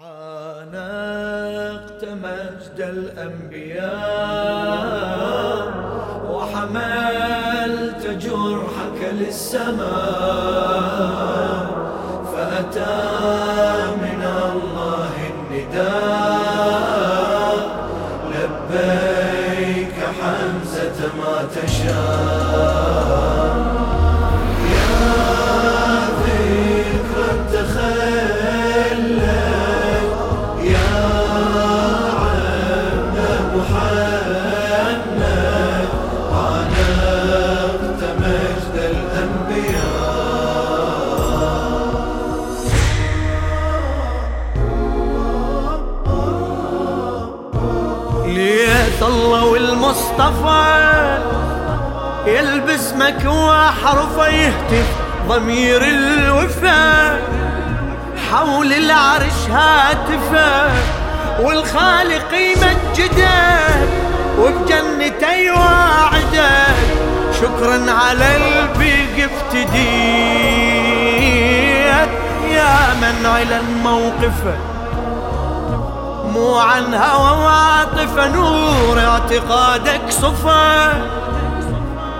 عانقت مجد الأنبياء وحملت جرحك للسماء فأتى من الله النداء لبيك حمزة ما تشاء. الله والمصطفى يلبس مكوى حرفه يهتف ضمير الوفا حول العرش هاتفه والخالق يمجدك وبجنته يواعدك شكرا على البيق افتديت يا من على موقفه مو عن هوى وعاطفة نور اعتقادك صفا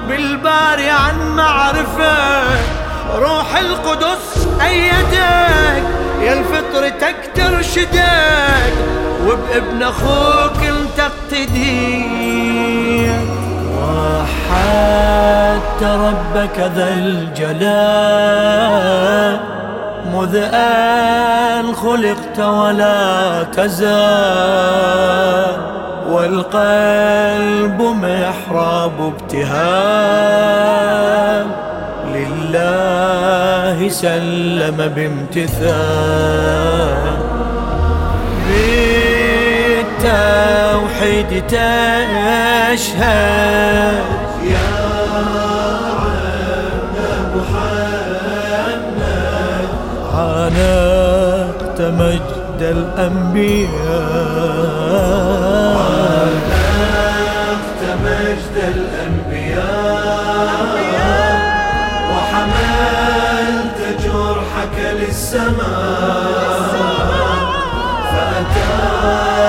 بالباري عن معرفة روح القدس أيدك يا الفطرتك ترشدك وبابن أخوك انت اقتدي وحدت ربك ذا الجلال. مذ أن خلقت ولا تزال والقلب محراب ابتهال. لله سلم بامتثال. بالتوحيد تشهد. عانقت مجد الأنبياء. عانقت مجد الأنبياء. وحملت جرحك للسماء. فأتى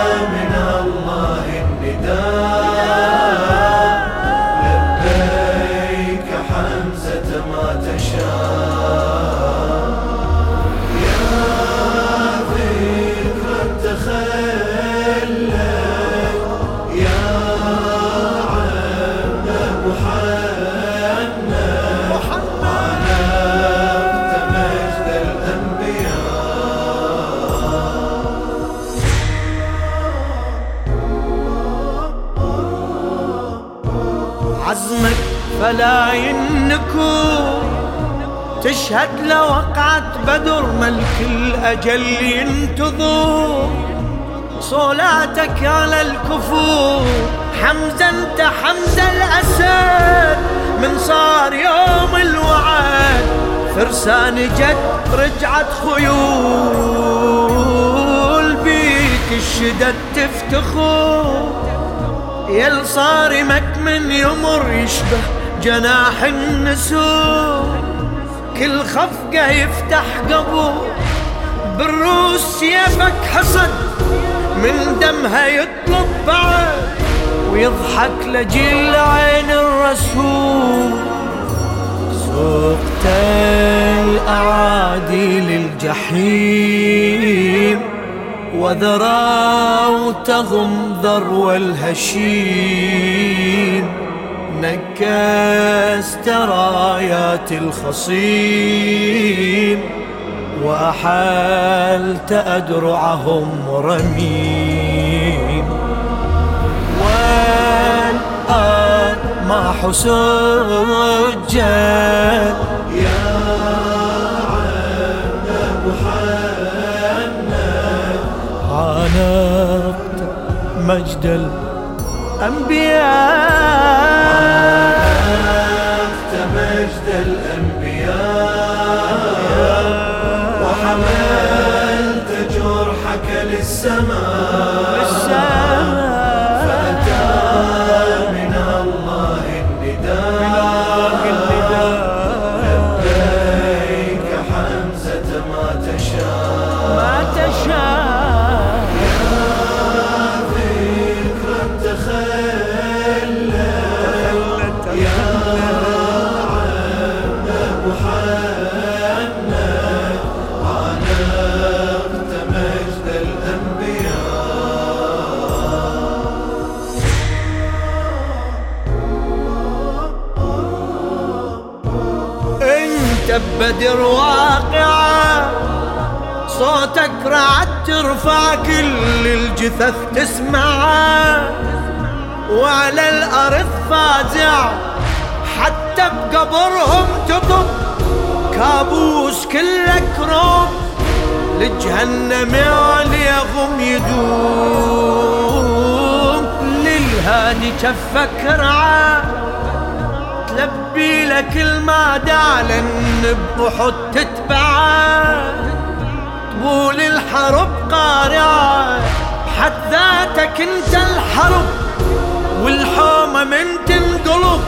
عزمك فلا ينكو تشهد لوقعة بدر ملك الأجل ينتظر. صولاتك على الكفور حمزة انت حمزة الأسد من صار يوم الوعد. فرسان جد رجعت خيول بيك الشدد تفتخر يل صارمك من يمر يشبه جناح النسور كل خفقة يفتح قبو بالروس سيفك حصد. من دمها يطلب بعد ويضحك لجيل عين الرسول. سوقت الأعادي للجحيم. وذراوتهم ذرو الهشيم نكست رايات الخصيم وأحلت أدرعهم رميم. والأرض ما حسجت. يا عانقت مجد الأنبياء. عانقت مجد الأنبياء وحملت جرحك للسماء. بدر واقعة صوتك رعد ترفع كل الجثث تسمعه وعلى الأرض فازع حتى بقبرهم تطب كابوس كله كروب لجهنم عليهم يدوم. للهادي كفك رعاه تلبي لك المادع لأن بأحد تتبعه. طبول الحرب قارعة حد ذاتك انت الحرب. والحومة من تنقلب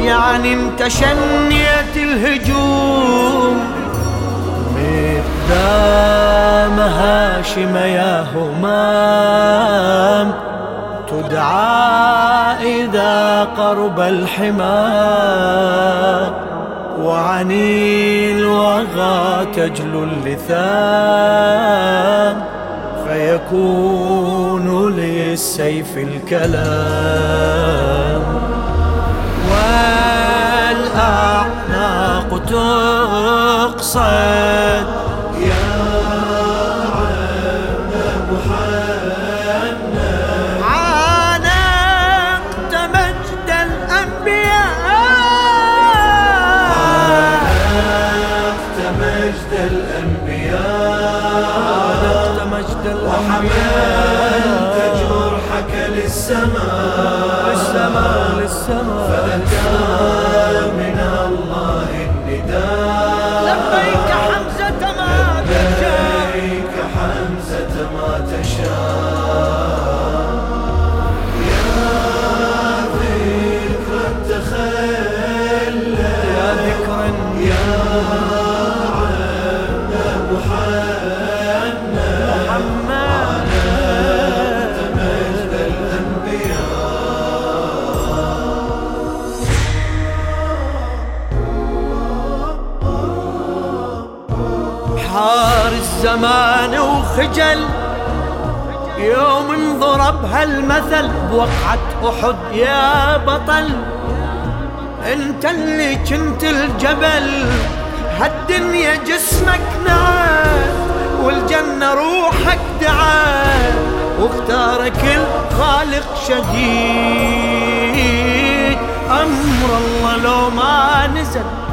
يعني انت شنيت الهجوم. مقدام هاشم يا همام تدعى إذا قرب الحمام وعني الوغى تجلو اللثام فيكون للسيف الكلام. والأعناق تقصد للسماء السماء للسماء فأتى من الله النداء. حار الزمان وخجل. يوم انضرب هالمثل بوقعة أحد يا بطل. أنت اللي كنت الجبل هالدنيا جسمك نعى والجنة روحك دعا واختارك الخالق شديد. أمر الله لو ما نزل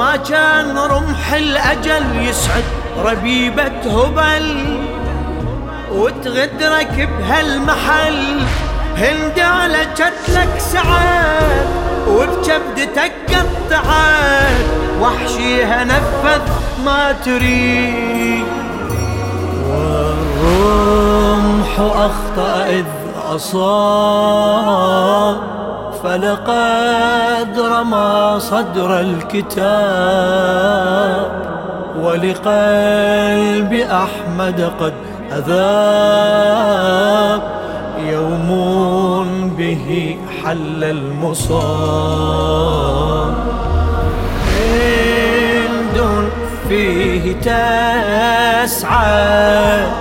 ما كان رمح الأجل يسعد ربيبة هبل وتغدرك بهالمحل. هند علجت لك سعاد وبكبدتك قطعت وحشيها نفذ ما تريد. والرمح أخطأ إذ أصاب. فلقد رمى صدر الكتاب ولقلب أحمد قد أذاب. يوم به حل المصاب. هند فيه تسعى.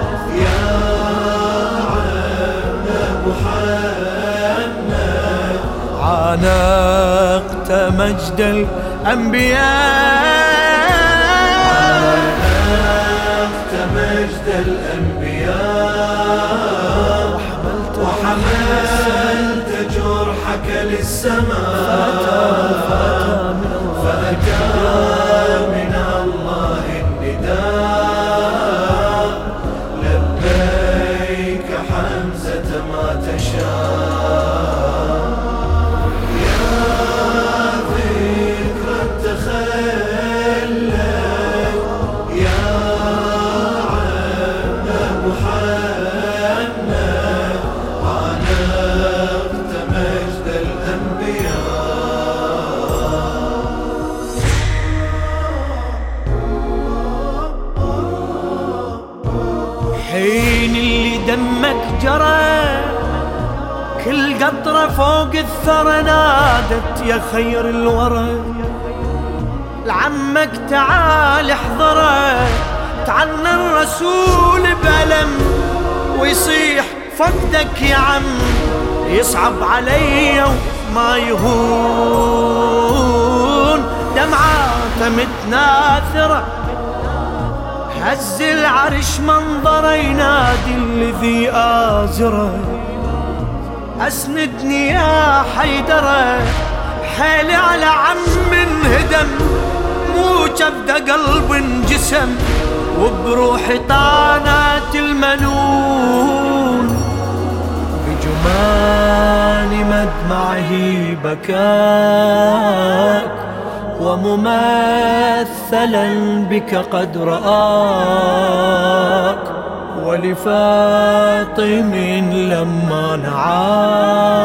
عانقت مجد الأنبياء. عانقت مجد الأنبياء وحملت, وحملت جرحك للسماء. فأتى من الله النداء. قطرة فوق الثرى نادت يا خير الورى. لعمك تعال احضره تعنى الرسول بألم ويصيح فقدك يا عم. يصعب علي وما يهون. دمعاته متناثرة هز العرش منظر ينادي الذي آزره. أسندني يا حيدرة حيلي على عم انهدم. مو كبده قلب انجسم وبروحي طانت المنون. بجمان مدمعه بكاك وممثلا بك قد رآك. ولفاطم لما نعاك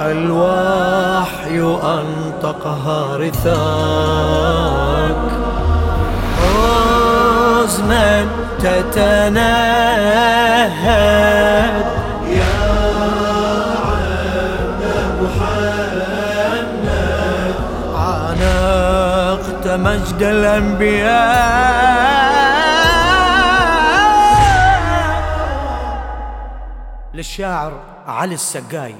الوحي أنطقها رثاك. حزنا تتنهد يا عبد محمد. عانقت مجد الأنبياء. للشاعر علي السقاي.